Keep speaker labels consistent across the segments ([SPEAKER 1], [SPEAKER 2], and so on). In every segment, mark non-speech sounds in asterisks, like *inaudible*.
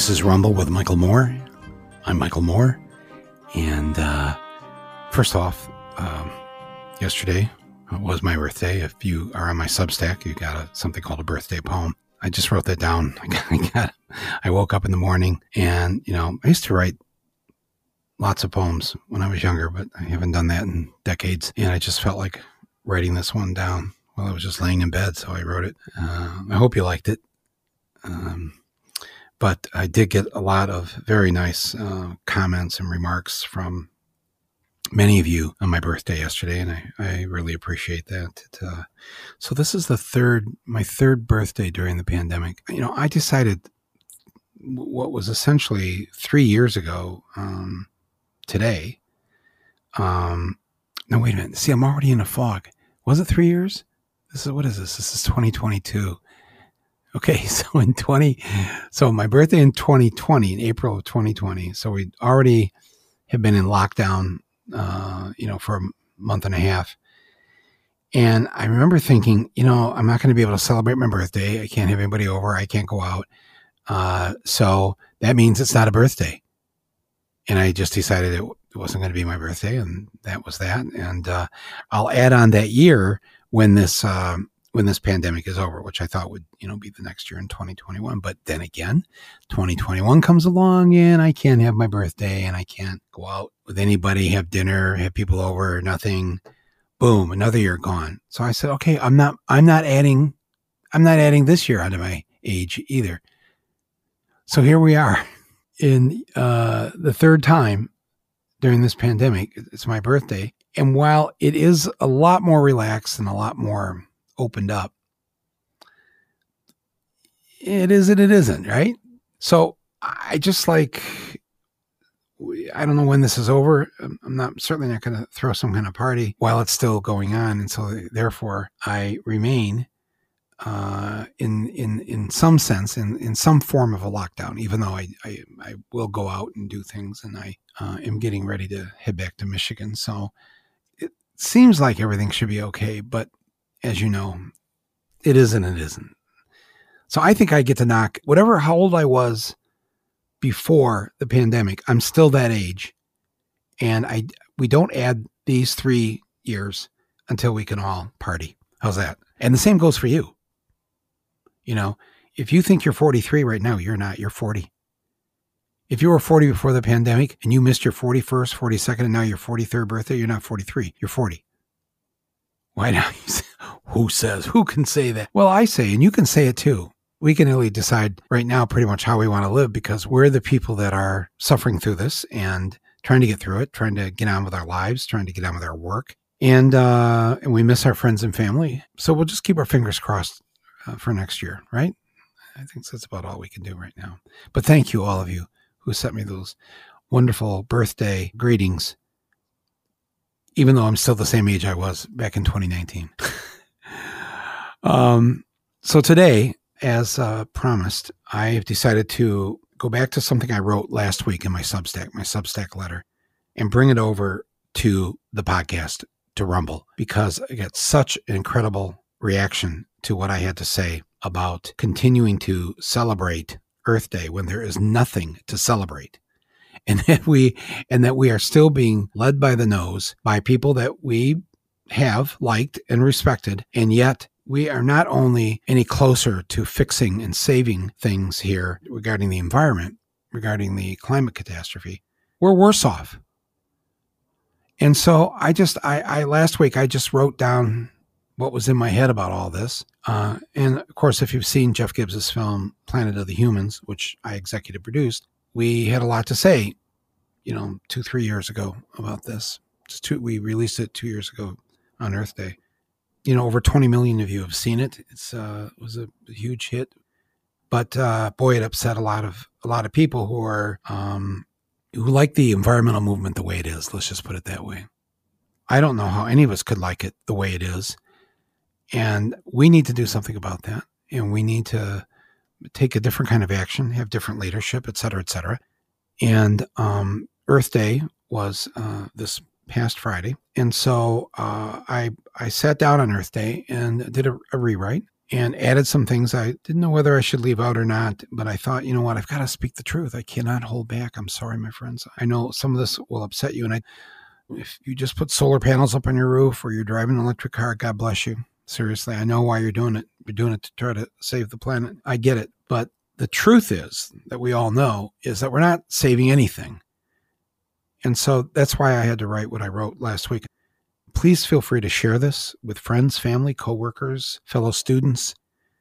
[SPEAKER 1] This is Rumble with Michael Moore. I'm Michael Moore. And uh, first off, um, yesterday was my birthday. If you are on my Substack, you got a, something called a birthday poem. I just wrote that down. *laughs* I got, I woke up in the morning and, you know, I used to write lots of poems when I was younger, but I haven't done that in decades. And I just felt like writing this one down while I was just laying in bed. So I wrote it. Uh, I hope you liked it. Um, but I did get a lot of very nice uh, comments and remarks from many of you on my birthday yesterday, and I, I really appreciate that. It, uh, so this is the third, my third birthday during the pandemic. You know, I decided what was essentially three years ago um, today. Um, no, wait a minute. See, I'm already in a fog. Was it three years? This is what is this? This is 2022. Okay, *laughs* so in 20, so my birthday in 2020, in April of 2020. So we already have been in lockdown, uh, you know, for a month and a half. And I remember thinking, you know, I'm not going to be able to celebrate my birthday. I can't have anybody over. I can't go out. Uh, so that means it's not a birthday. And I just decided it, it wasn't going to be my birthday, and that was that. And uh, I'll add on that year when this um, when this pandemic is over, which I thought would, you know, be the next year in 2021. But then again, 2021 comes along and I can't have my birthday and I can't go out with anybody, have dinner, have people over, nothing. Boom, another year gone. So I said, okay, I'm not, I'm not adding, I'm not adding this year onto my age either. So here we are *laughs* in uh, the third time during this pandemic. It's my birthday. And while it is a lot more relaxed and a lot more opened up. It is and it isn't, right? So I just like, I don't know when this is over. I'm not certainly not going to throw some kind of party while it's still going on. And so therefore I remain uh, in in in some sense, in in some form of a lockdown. Even though I I, I will go out and do things, and I uh, am getting ready to head back to Michigan. So it seems like everything should be okay, but as you know, it isn't, it isn't. So I think I get to knock whatever how old I was before the pandemic, I'm still that age. And I we don't add these three years until we can all party. How's that? And the same goes for you. You know, if you think you're 43 right now, you're not, you're 40. If you were 40 before the pandemic and you missed your 41st, 42nd, and now your 43rd birthday, you're not 43, you're 40. Why not? *laughs* Who says? Who can say that? Well, I say, and you can say it too. We can really decide right now pretty much how we want to live because we're the people that are suffering through this and trying to get through it, trying to get on with our lives, trying to get on with our work. And, uh, and we miss our friends and family. So we'll just keep our fingers crossed uh, for next year, right? I think that's about all we can do right now. But thank you, all of you who sent me those wonderful birthday greetings even though I'm still the same age I was back in 2019. um, so today, as uh, promised, I have decided to go back to something I wrote last week in my Substack, my Substack letter, and bring it over to the podcast to Rumble because I got such an incredible reaction to what I had to say about continuing to celebrate Earth Day when there is nothing to celebrate and *laughs* that we and that we are still being led by the nose by people that we have liked and respected. And yet we are not only any closer to fixing and saving things here regarding the environment regarding the climate catastrophe we're worse off. And so i just i, I last week i just wrote down what was in my head about all this. Uh, and of course if you've seen jeff gibbs's film planet of the humans which i executive produced we had a lot to say, you know, two, three years ago about this. Two, we released it two years ago on Earth Day. You know, over 20 million of you have seen it. It's uh, it was a huge hit, but uh, boy, it upset a lot of a lot of people who are um, who like the environmental movement the way it is. Let's just put it that way. I don't know how any of us could like it the way it is, and we need to do something about that. And we need to take a different kind of action, have different leadership, et cetera, et cetera. And um, Earth Day was uh, this past Friday, and so uh, I I sat down on Earth Day and did a, a, rewrite, and added some things I didn't know whether I should leave out or not. But I thought, you know what, I've got to speak the truth. I cannot hold back. I'm sorry, my friends. I know some of this will upset you. And I, if you just put solar panels up on your roof or you're driving an electric car, God bless you. Seriously, I know why you're doing it. You're doing it to try to save the planet. I get it. But the truth is that we all know is that we're not saving anything. And so that's why I had to write what I wrote last week. Please feel free to share this with friends, family, coworkers, fellow students.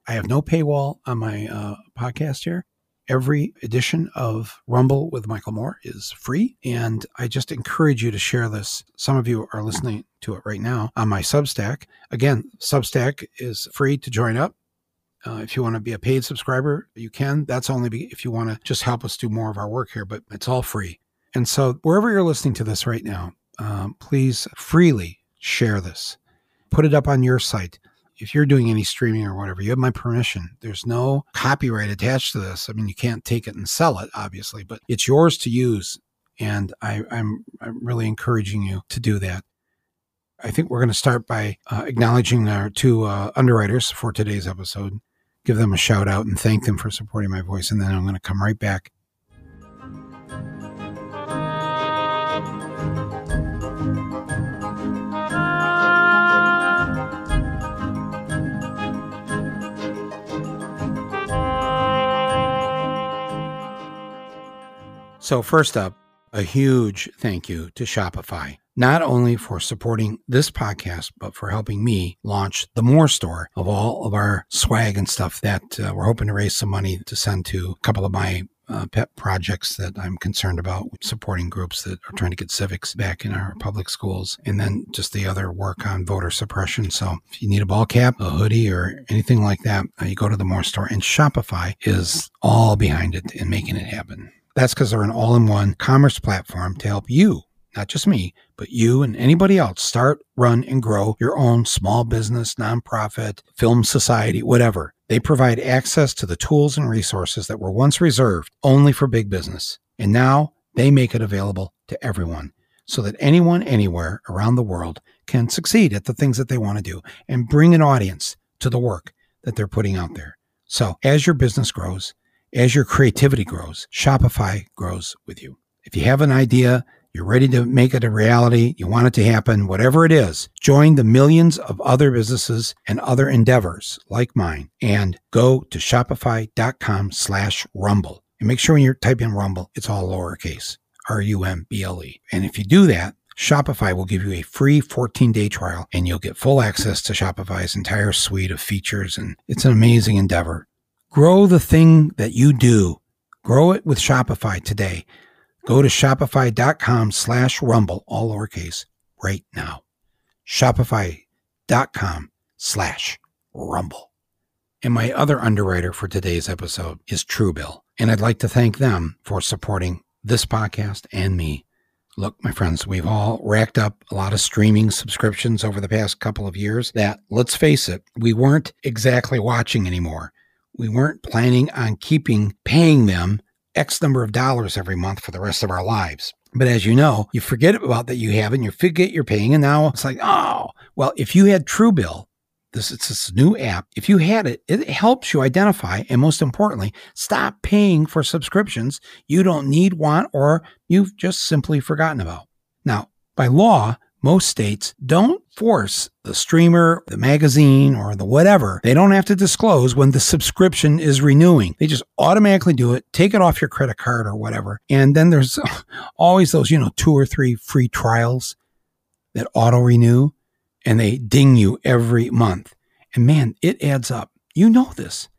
[SPEAKER 1] I have no paywall on my uh, podcast here. Every edition of Rumble with Michael Moore is free, and I just encourage you to share this. Some of you are listening to it right now on my Substack. Again, Substack is free to join up. Uh, if you want to be a paid subscriber, you can. That's only be, if you want to just help us do more of our work here, but it's all free. And so, wherever you're listening to this right now, um, please freely share this. Put it up on your site. If you're doing any streaming or whatever, you have my permission. There's no copyright attached to this. I mean, you can't take it and sell it, obviously, but it's yours to use. And I, I'm, I'm really encouraging you to do that. I think we're going to start by uh, acknowledging our two uh, underwriters for today's episode, give them a shout out and thank them for supporting my voice. And then I'm going to come right back So, first up, a huge thank you to Shopify, not only for supporting this podcast, but for helping me launch the More Store of all of our swag and stuff that uh, we're hoping to raise some money to send to a couple of my uh, pet projects that I'm concerned about, supporting groups that are trying to get civics back in our public schools, and then just the other work on voter suppression. So if you need a ball cap, a hoodie, or anything like that, uh, you go to the More Store, and Shopify is all behind it and making it happen. That's because they're an all in one commerce platform to help you, not just me, but you and anybody else start, run, and grow your own small business, nonprofit, film society, whatever. They provide access to the tools and resources that were once reserved only for big business. And now they make it available to everyone so that anyone, anywhere around the world can succeed at the things that they want to do and bring an audience to the work that they're putting out there. So as your business grows, as your creativity grows, Shopify grows with you. If you have an idea, you're ready to make it a reality, you want it to happen, whatever it is, join the millions of other businesses and other endeavors like mine and go to shopify.com slash rumble. And make sure when you type in rumble, it's all lowercase, R-U-M-B-L-E. And if you do that, Shopify will give you a free 14 day trial and you'll get full access to Shopify's entire suite of features. And it's an amazing endeavor. Grow the thing that you do. Grow it with Shopify today. Go to shopify.com slash rumble, all lowercase, right now. Shopify.com slash rumble. And my other underwriter for today's episode is Truebill. And I'd like to thank them for supporting this podcast and me. Look, my friends, we've all racked up a lot of streaming subscriptions over the past couple of years that, let's face it, we weren't exactly watching anymore we weren't planning on keeping paying them X number of dollars every month for the rest of our lives. But as you know, you forget about that you have it and you forget you're paying. And now it's like, oh, well, if you had Truebill, this it's this new app. If you had it, it helps you identify and most importantly, stop paying for subscriptions you don't need, want, or you've just simply forgotten about. Now, by law, most states don't force the streamer, the magazine, or the whatever. They don't have to disclose when the subscription is renewing. They just automatically do it, take it off your credit card or whatever. And then there's *laughs* always those, you know, two or three free trials that auto renew and they ding you every month. And man, it adds up. You know this.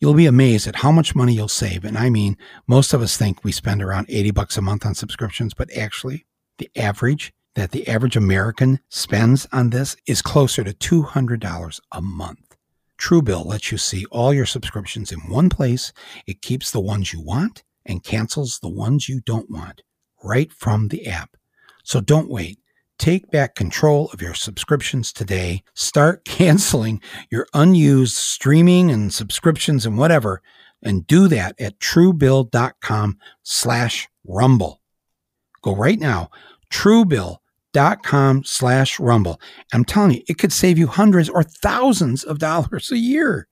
[SPEAKER 1] You'll be amazed at how much money you'll save. And I mean, most of us think we spend around 80 bucks a month on subscriptions, but actually, the average that the average American spends on this is closer to $200 a month. Truebill lets you see all your subscriptions in one place. It keeps the ones you want and cancels the ones you don't want right from the app. So don't wait. Take back control of your subscriptions today. Start *laughs* canceling your unused streaming and subscriptions and whatever, and do that at truebill.com slash rumble. Go right now. Truebill dot com slash rumble. I'm telling you, it could save you hundreds or thousands of dollars a year.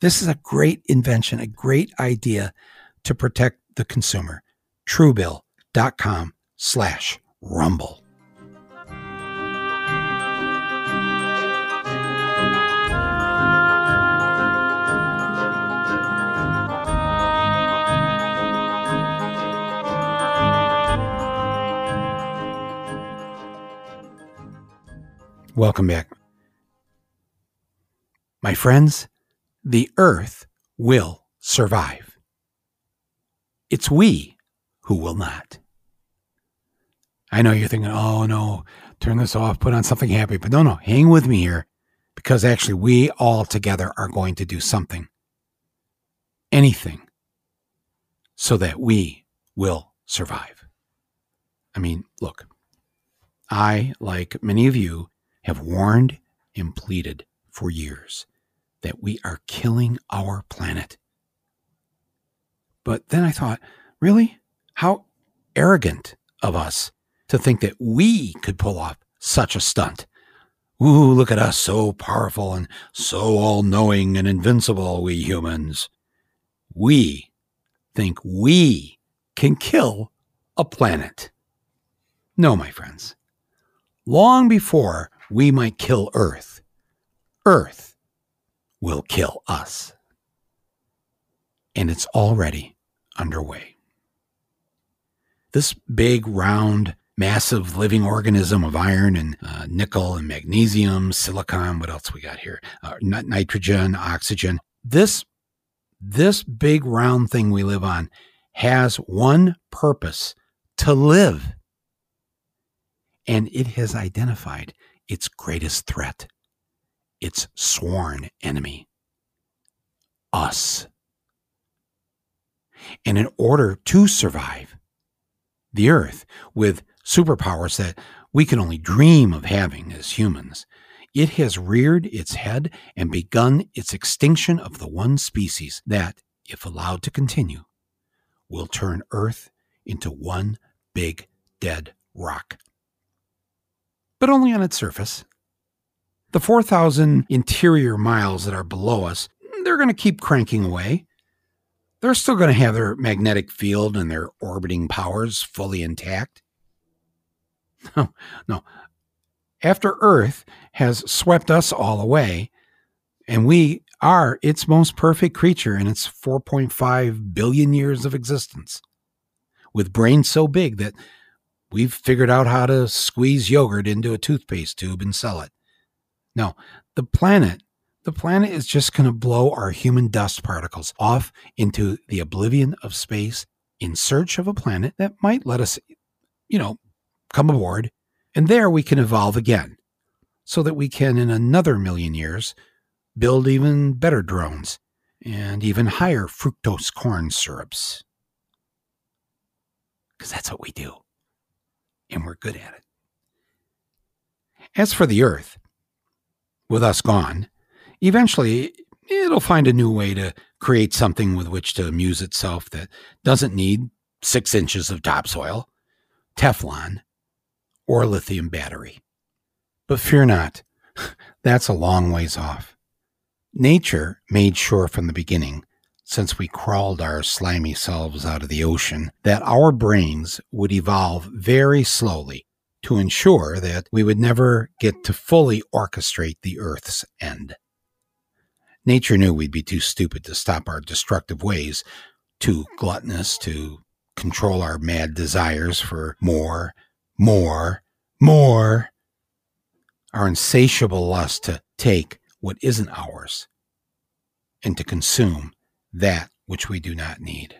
[SPEAKER 1] This is a great invention, a great idea to protect the consumer. Truebill.com slash rumble. Welcome back. My friends, the earth will survive. It's we who will not. I know you're thinking, oh no, turn this off, put on something happy. But no, no, hang with me here because actually we all together are going to do something, anything, so that we will survive. I mean, look, I, like many of you, have warned and pleaded for years that we are killing our planet. But then I thought, really? How arrogant of us to think that we could pull off such a stunt. Ooh, look at us, so powerful and so all knowing and invincible, we humans. We think we can kill a planet. No, my friends. Long before we might kill Earth, Earth will kill us. And it's already underway. This big, round, massive living organism of iron and uh, nickel and magnesium, silicon, what else we got here? Uh, nitrogen, oxygen. This, this big round thing we live on has one purpose to live. And it has identified its greatest threat, its sworn enemy us. And in order to survive, the Earth, with superpowers that we can only dream of having as humans, it has reared its head and begun its extinction of the one species that, if allowed to continue, will turn Earth into one big dead rock but only on its surface. The 4,000 interior miles that are below us, they're going to keep cranking away. They're still going to have their magnetic field and their orbiting powers fully intact. *laughs* No, no. After Earth has swept us all away, and we are its most perfect creature in its 4.5 billion years of existence, with brains so big that We've figured out how to squeeze yogurt into a toothpaste tube and sell it. No, the planet, the planet is just going to blow our human dust particles off into the oblivion of space in search of a planet that might let us, you know, come aboard. And there we can evolve again so that we can, in another million years, build even better drones and even higher fructose corn syrups. Because that's what we do and we're good at it. As for the earth, with us gone, eventually it'll find a new way to create something with which to amuse itself that doesn't need six inches of topsoil, Teflon, or lithium battery. But fear not, *laughs* that's a long ways off. Nature made sure from the beginning since we crawled our slimy selves out of the ocean, that our brains would evolve very slowly to ensure that we would never get to fully orchestrate the Earth's end. Nature knew we'd be too stupid to stop our destructive ways, too gluttonous to control our mad desires for more, more, more, our insatiable lust to take what isn't ours and to consume that which we do not need.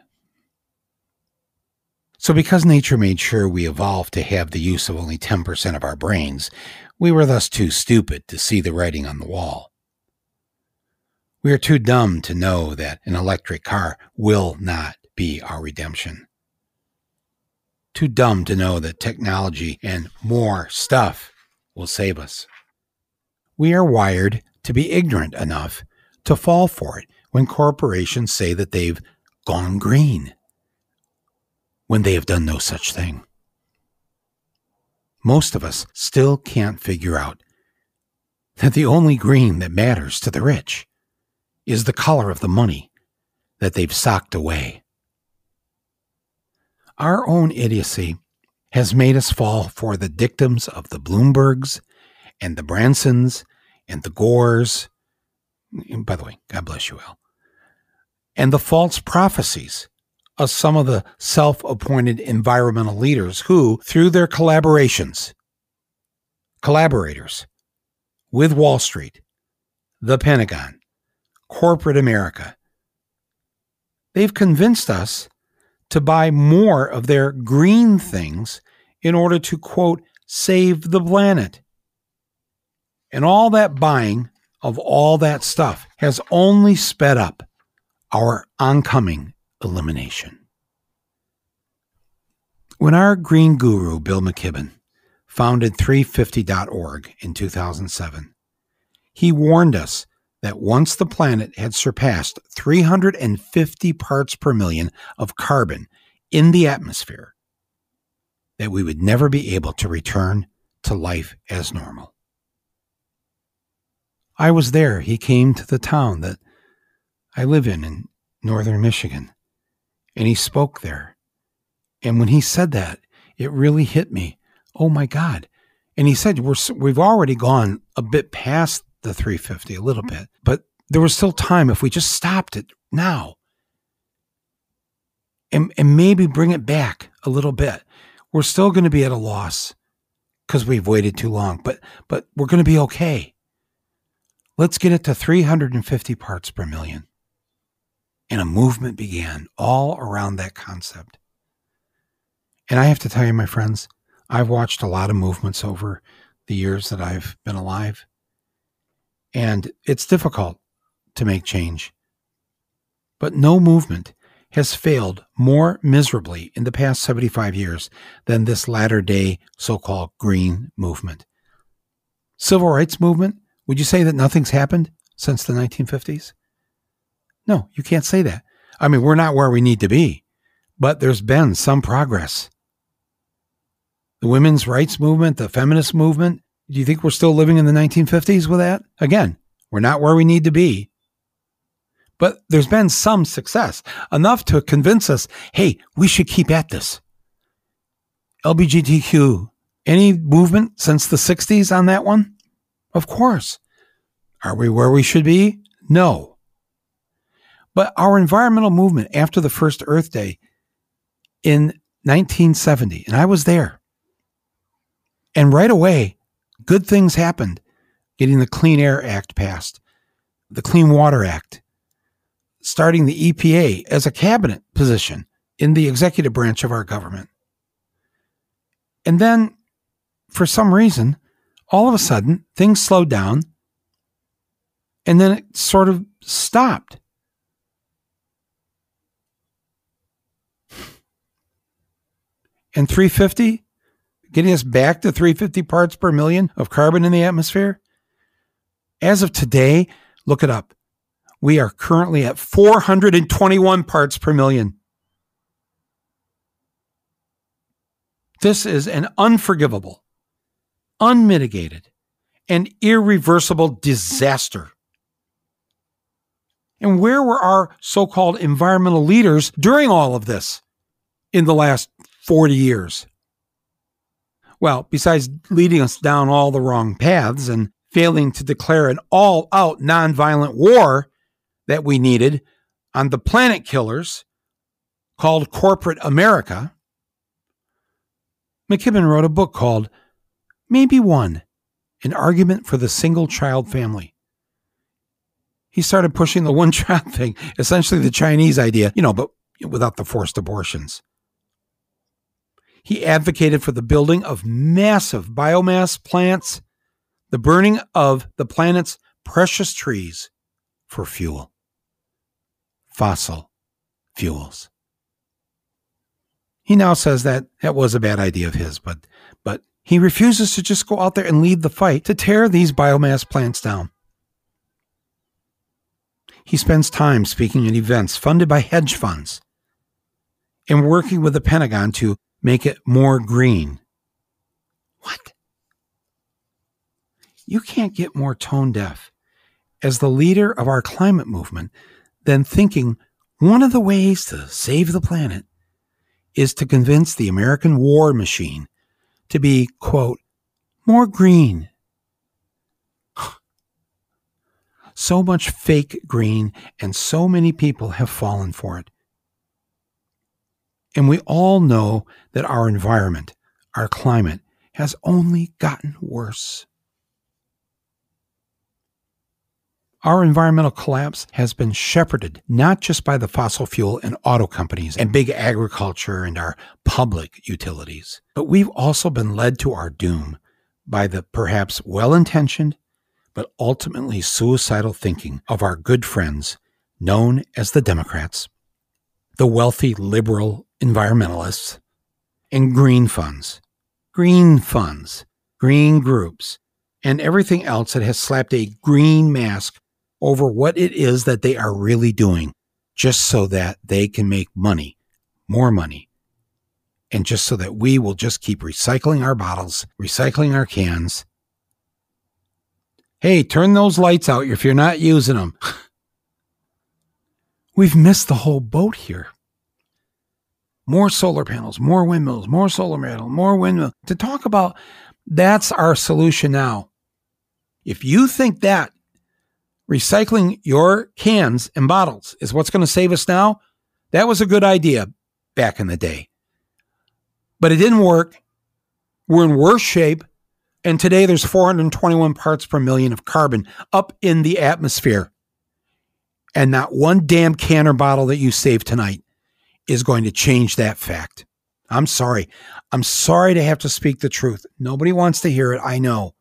[SPEAKER 1] So, because nature made sure we evolved to have the use of only 10% of our brains, we were thus too stupid to see the writing on the wall. We are too dumb to know that an electric car will not be our redemption. Too dumb to know that technology and more stuff will save us. We are wired to be ignorant enough to fall for it when corporations say that they've gone green when they have done no such thing. Most of us still can't figure out that the only green that matters to the rich is the color of the money that they've socked away. Our own idiocy has made us fall for the dictums of the Bloombergs and the Bransons and the Gores. By the way, God bless you, Al. And the false prophecies of some of the self appointed environmental leaders who, through their collaborations, collaborators with Wall Street, the Pentagon, corporate America, they've convinced us to buy more of their green things in order to, quote, save the planet. And all that buying of all that stuff has only sped up our oncoming elimination. When our green guru, Bill McKibben, founded 350.org in 2007, he warned us that once the planet had surpassed 350 parts per million of carbon in the atmosphere, that we would never be able to return to life as normal. I was there. He came to the town that I live in in northern Michigan, and he spoke there. And when he said that, it really hit me. Oh my God. And he said, We're, we've already gone a bit past the 350, a little bit, but there was still time if we just stopped it now and, and maybe bring it back a little bit. We're still going to be at a loss because we've waited too long, but, but we're going to be okay. Let's get it to 350 parts per million. And a movement began all around that concept. And I have to tell you, my friends, I've watched a lot of movements over the years that I've been alive. And it's difficult to make change. But no movement has failed more miserably in the past 75 years than this latter day so called green movement. Civil rights movement would you say that nothing's happened since the 1950s? No, you can't say that. I mean, we're not where we need to be, but there's been some progress. The women's rights movement, the feminist movement, do you think we're still living in the 1950s with that? Again, we're not where we need to be. But there's been some success, enough to convince us hey, we should keep at this. LGBTQ, any movement since the 60s on that one? Of course. Are we where we should be? No. But our environmental movement after the first Earth Day in 1970, and I was there. And right away, good things happened getting the Clean Air Act passed, the Clean Water Act, starting the EPA as a cabinet position in the executive branch of our government. And then, for some reason, all of a sudden things slowed down and then it sort of stopped. And 350, getting us back to 350 parts per million of carbon in the atmosphere. As of today, look it up. We are currently at 421 parts per million. This is an unforgivable unmitigated, and irreversible disaster. And where were our so called environmental leaders during all of this in the last 40 years? Well, besides leading us down all the wrong paths and failing to declare an all out nonviolent war that we needed on the planet killers called corporate America, McKibben wrote a book called maybe one, an argument for the single child family. He started pushing the *laughs* one child thing, essentially the Chinese idea, you know, but without the forced abortions. He advocated for the building of massive biomass plants, the burning of the planet's precious trees for fuel, fossil fuels. He now says that that was a bad idea of his, but but he refuses to just go out there and lead the fight to tear these biomass plants down. He spends time speaking at events funded by hedge funds and working with the Pentagon to make it more green. What? You can't get more tone deaf as the leader of our climate movement than thinking one of the ways to save the planet is to convince the American war machine to be, quote, more green. *sighs* So much fake green, and so many people have fallen for it. And we all know that our environment, our climate, has only gotten worse. Our environmental collapse has been shepherded not just by the fossil fuel and auto companies and big agriculture and our public utilities, but we've also been led to our doom by the perhaps well intentioned but ultimately suicidal thinking of our good friends known as the Democrats, the wealthy liberal environmentalists, and green funds, green funds, green groups, and everything else that has slapped a green mask over what it is that they are really doing just so that they can make money, more money. And just so that we will just keep recycling our bottles, recycling our cans. Hey, turn those lights out if you're not using them. *laughs* We've missed the whole boat here. More solar panels, more windmills, more solar panels, more windmills. To talk about that's our solution now. If you think that recycling your cans and bottles is what's going to save us now, that was a good idea back in the day. But it didn't work. We're in worse shape. And today there's 421 parts per million of carbon up in the atmosphere. And not one damn can or bottle that you save tonight is going to change that fact. I'm sorry. I'm sorry to have to speak the truth. Nobody wants to hear it. I know.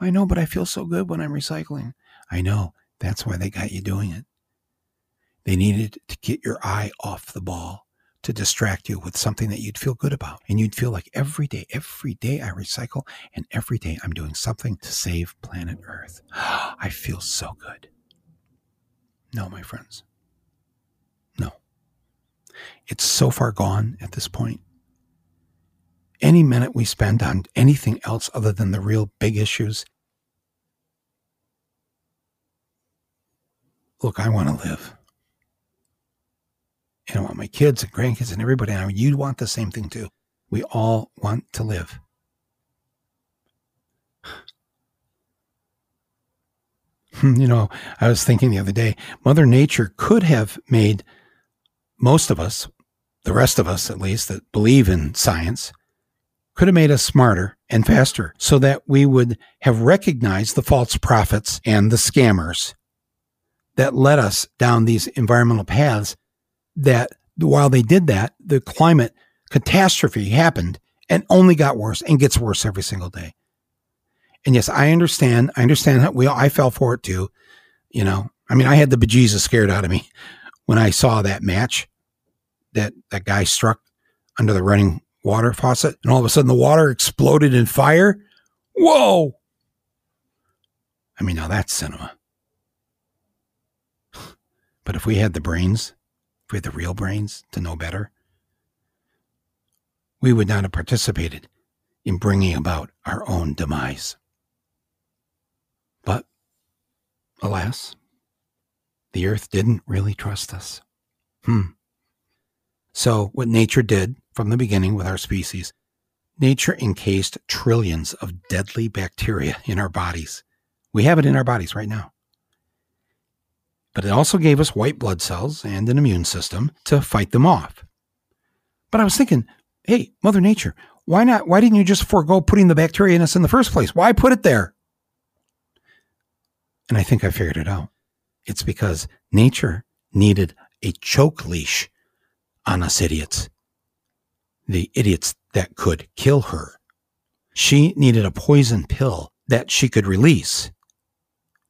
[SPEAKER 1] I know, but I feel so good when I'm recycling. I know. That's why they got you doing it. They needed to get your eye off the ball to distract you with something that you'd feel good about. And you'd feel like every day, every day I recycle and every day I'm doing something to save planet Earth. *gasps* I feel so good. No, my friends. It's so far gone at this point. Any minute we spend on anything else other than the real big issues look, I want to live. And I want my kids and grandkids and everybody. I mean, you want the same thing too. We all want to live. Hmm, you know, I was thinking the other day, Mother Nature could have made most of us, the rest of us at least, that believe in science, could have made us smarter and faster so that we would have recognized the false prophets and the scammers that led us down these environmental paths that while they did that, the climate catastrophe happened and only got worse and gets worse every single day. And yes, I understand. I understand that we, I fell for it too. You know, I mean, I had the bejesus scared out of me when I saw that match that that guy struck under the running water faucet and all of a sudden the water exploded in fire. Whoa. I mean, now that's cinema. *sighs* But if we had the brains, if we had the real brains to know better, we would not have participated in bringing about our own demise. But, alas, the earth didn't really trust us. Hmm. So, what nature did from the beginning with our species, nature encased trillions of deadly bacteria in our bodies. We have it in our bodies right now but it also gave us white blood cells and an immune system to fight them off. But I was thinking, hey, Mother Nature, why not? Why didn't you just forego putting the bacteria in us in the first place? Why put it there? And I think I figured it out. It's because nature needed a choke leash on us idiots, the idiots that could kill her. She needed a poison pill that she could release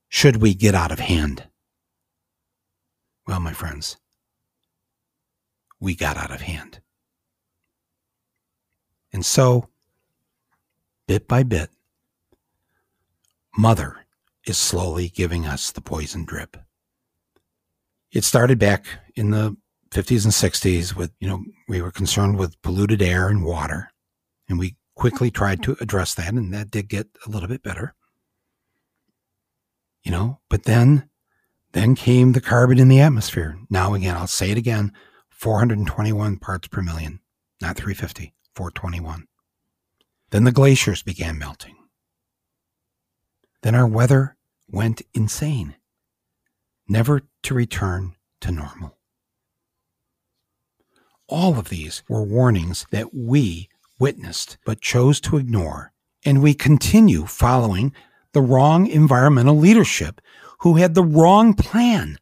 [SPEAKER 1] should we get out of hand. Well, my friends, we got out of hand. And so, bit by bit, Mother is slowly giving us the poison drip. It started back in the 50s and 60s with, you know, we were concerned with polluted air and water, and we quickly mm-hmm. tried to mm-hmm. address that, and that did get a little bit better. You know, but then, then came the carbon in the atmosphere. Now, again, I'll say it again 421 parts per million, not 350, 421. Then the glaciers began melting. Then our weather went insane, never to return to normal. All of these were warnings that we witnessed but chose to ignore, and we continue following the wrong environmental leadership who had the wrong plan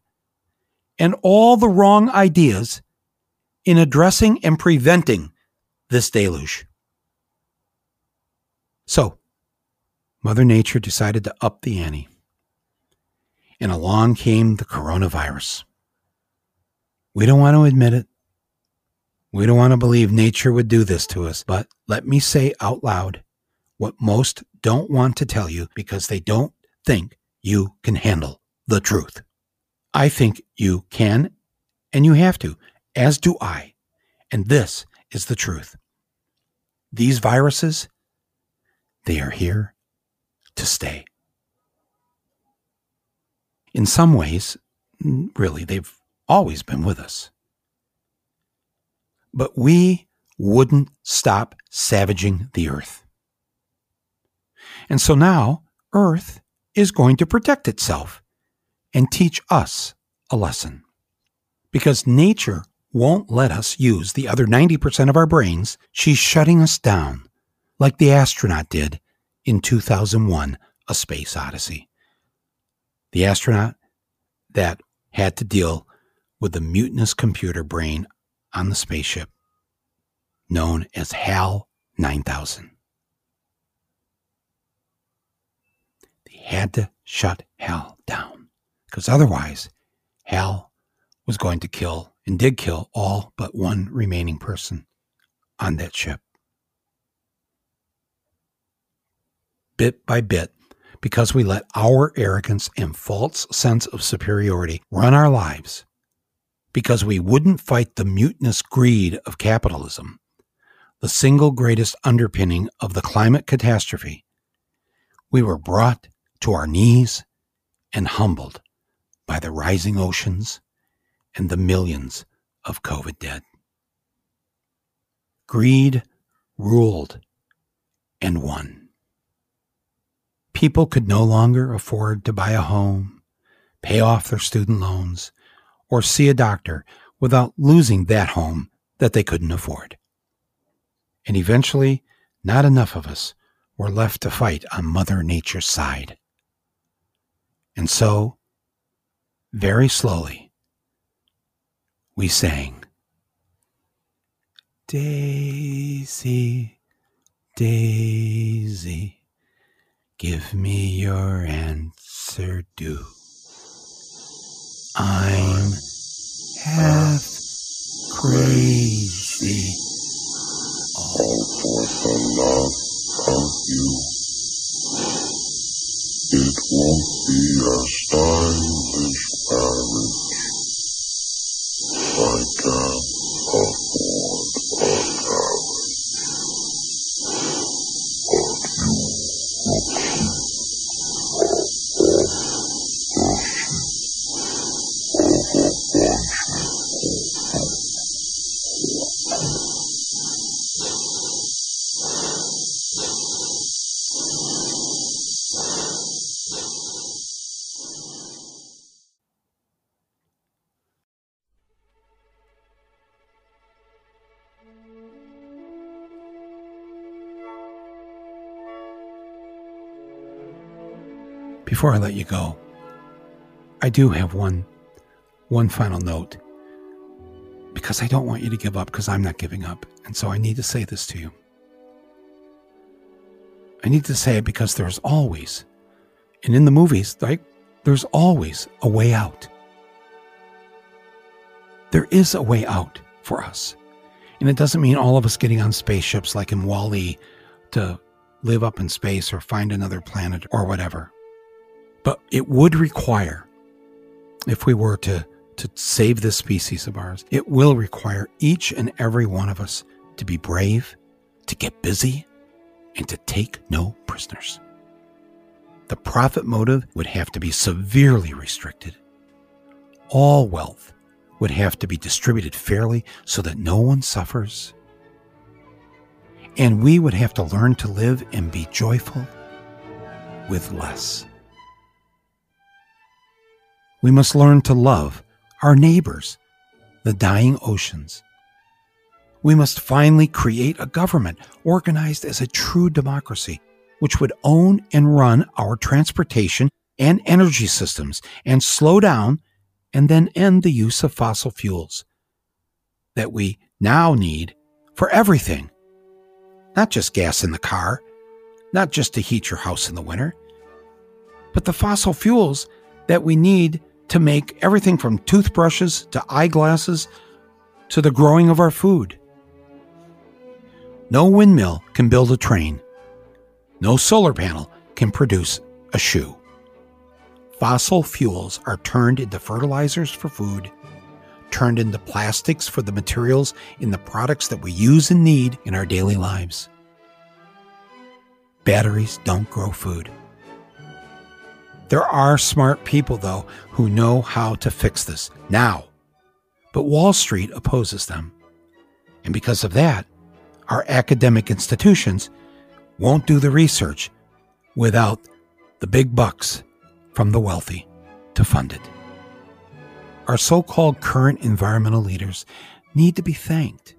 [SPEAKER 1] and all the wrong ideas in addressing and preventing this deluge. So, Mother Nature decided to up the ante. And along came the coronavirus. We don't want to admit it. We don't want to believe nature would do this to us, but let me say out loud what most don't want to tell you because they don't think you can handle the truth. I think you can and you have to, as do I. And this is the truth. These viruses, they are here to stay. In some ways, really, they've always been with us. But we wouldn't stop savaging the earth. And so now, Earth is going to protect itself and teach us a lesson. Because nature won't let us use the other 90% of our brains, she's shutting us down, like the astronaut did in 2001 A Space Odyssey. The astronaut that had to deal with the mutinous computer brain on the spaceship known as HAL 9000. They had to shut HAL down because otherwise, HAL was going to kill and did kill all but one remaining person on that ship. Bit by bit, because we let our arrogance and false sense of superiority run our lives, because we wouldn't fight the mutinous greed of capitalism, the single greatest underpinning of the climate catastrophe, we were brought to our knees and humbled by the rising oceans and the millions of COVID dead. Greed ruled and won. People could no longer afford to buy a home, pay off their student loans, or see a doctor without losing that home that they couldn't afford. And eventually, not enough of us were left to fight on Mother Nature's side. And so, very slowly, we sang Daisy, Daisy, give me your answer do. I'm half crazy
[SPEAKER 2] all for the love of you. It won't be a stylish marriage.
[SPEAKER 1] Before I let you go, I do have one one final note because I don't want you to give up because I'm not giving up. And so I need to say this to you. I need to say it because there's always, and in the movies, like there's always a way out. There is a way out for us. And it doesn't mean all of us getting on spaceships like in WALL-E to live up in space or find another planet or whatever. But it would require, if we were to, to save this species of ours, it will require each and every one of us to be brave, to get busy, and to take no prisoners. The profit motive would have to be severely restricted. All wealth would have to be distributed fairly so that no one suffers. And we would have to learn to live and be joyful with less. We must learn to love our neighbors, the dying oceans. We must finally create a government organized as a true democracy, which would own and run our transportation and energy systems and slow down and then end the use of fossil fuels that we now need for everything. Not just gas in the car, not just to heat your house in the winter, but the fossil fuels that we need to make everything from toothbrushes to eyeglasses to the growing of our food. No windmill can build a train. No solar panel can produce a shoe. Fossil fuels are turned into fertilizers for food, turned into plastics for the materials in the products that we use and need in our daily lives. Batteries don't grow food. There are smart people, though, who know how to fix this now. But Wall Street opposes them. And because of that, our academic institutions won't do the research without the big bucks from the wealthy to fund it. Our so called current environmental leaders need to be thanked.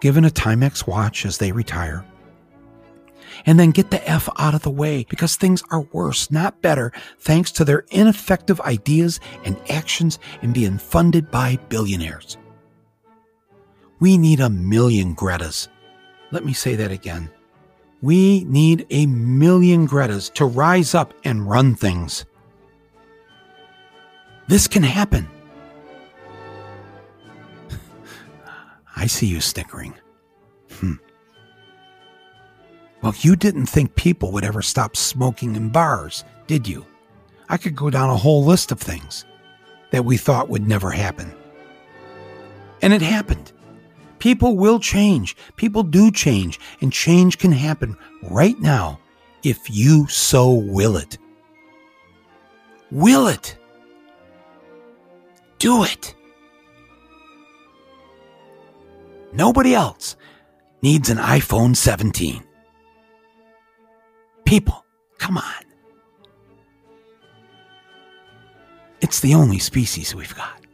[SPEAKER 1] Given a Timex watch as they retire, and then get the F out of the way because things are worse, not better, thanks to their ineffective ideas and actions and being funded by billionaires. We need a million Gretas. Let me say that again. We need a million Gretas to rise up and run things. This can happen. *laughs* I see you snickering. Well, you didn't think people would ever stop smoking in bars, did you? I could go down a whole list of things that we thought would never happen. And it happened. People will change. People do change, and change can happen right now if you so will it. Will it. Do it. Nobody else needs an iPhone 17. People, come on. It's the only species we've got.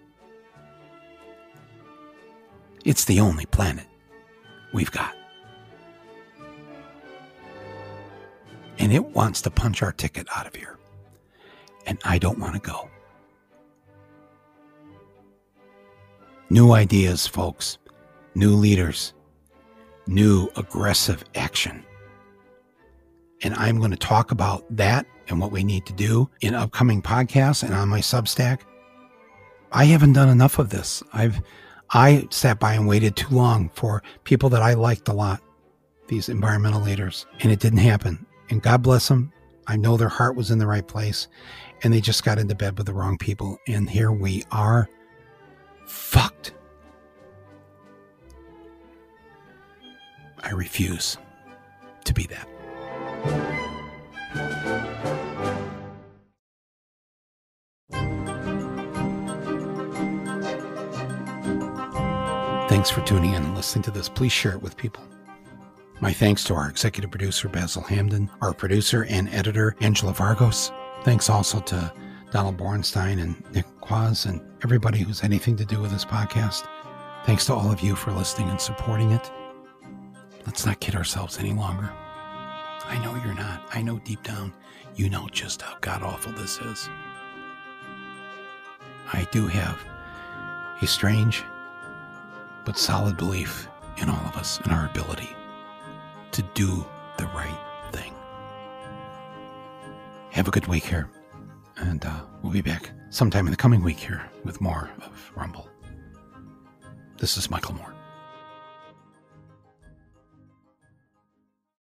[SPEAKER 1] It's the only planet we've got. And it wants to punch our ticket out of here. And I don't want to go. New ideas, folks. New leaders. New aggressive action. And I'm going to talk about that and what we need to do in upcoming podcasts and on my Substack. I haven't done enough of this. I've I sat by and waited too long for people that I liked a lot, these environmental leaders, and it didn't happen. And God bless them. I know their heart was in the right place, and they just got into bed with the wrong people. And here we are, fucked. I refuse to be that. Thanks for tuning in and listening to this. Please share it with people. My thanks to our executive producer, Basel Hamdan, our producer and editor, Angela Vargos. Thanks also to Donald Bornstein and Nick Quaz and everybody who's anything to do with this podcast. Thanks to all of you for listening and supporting it. Let's not kid ourselves any longer. I know you're not. I know deep down you know just how god awful this is. I do have a strange but solid belief in all of us and our ability to do the right thing. Have a good week here, and uh, we'll be back sometime in the coming week here with more of Rumble. This is Michael Moore.